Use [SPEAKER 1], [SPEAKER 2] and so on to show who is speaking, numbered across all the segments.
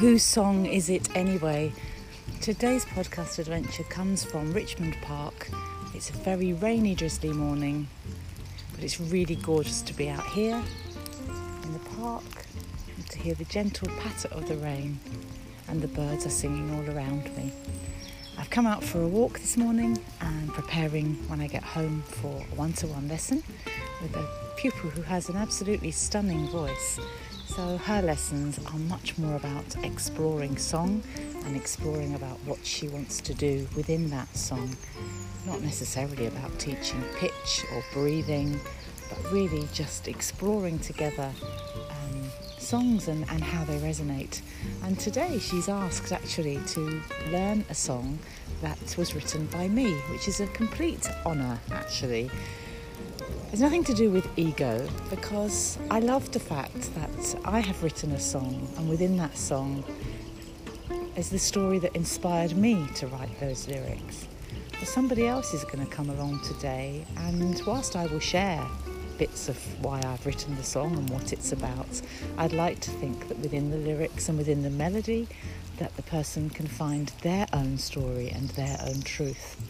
[SPEAKER 1] Whose song is it anyway? Today's podcast adventure comes from Richmond Park. It's a very rainy, drizzly morning, but it's really gorgeous to be out here in the park and to hear the gentle patter of the rain, and the birds are singing all around me. I've come out for a walk this morning and preparing when I get home for a one to one lesson with a pupil who has an absolutely stunning voice. So her lessons are much more about exploring song and exploring about what she wants to do within that song. Not necessarily about teaching pitch or breathing, but really just exploring together um, songs and, and how they resonate. And today she's asked actually to learn a song that was written by me, which is a complete honour actually. It's nothing to do with ego because I love the fact that I have written a song, and within that song is the story that inspired me to write those lyrics. But somebody else is going to come along today, and whilst I will share bits of why I've written the song and what it's about, I'd like to think that within the lyrics and within the melody, that the person can find their own story and their own truth.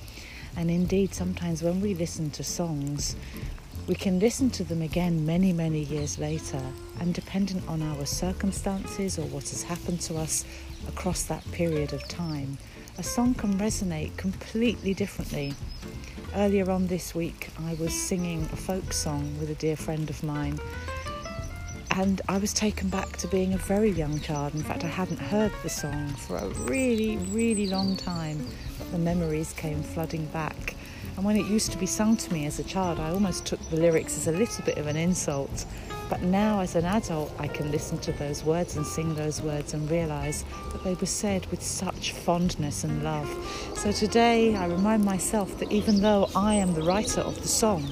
[SPEAKER 1] And indeed, sometimes when we listen to songs, we can listen to them again many, many years later, and dependent on our circumstances or what has happened to us across that period of time, a song can resonate completely differently. Earlier on this week, I was singing a folk song with a dear friend of mine, and I was taken back to being a very young child. In fact, I hadn't heard the song for a really, really long time, the memories came flooding back. And when it used to be sung to me as a child, I almost took the lyrics as a little bit of an insult. But now, as an adult, I can listen to those words and sing those words and realise that they were said with such fondness and love. So today, I remind myself that even though I am the writer of the song,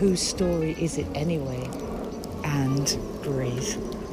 [SPEAKER 1] whose story is it anyway? And breathe.